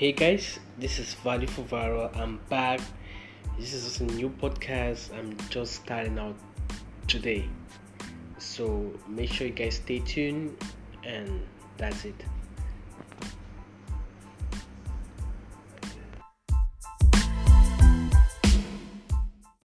Hey guys, this is Value for Viral. I'm back. This is a new podcast. I'm just starting out today. So make sure you guys stay tuned and that's it.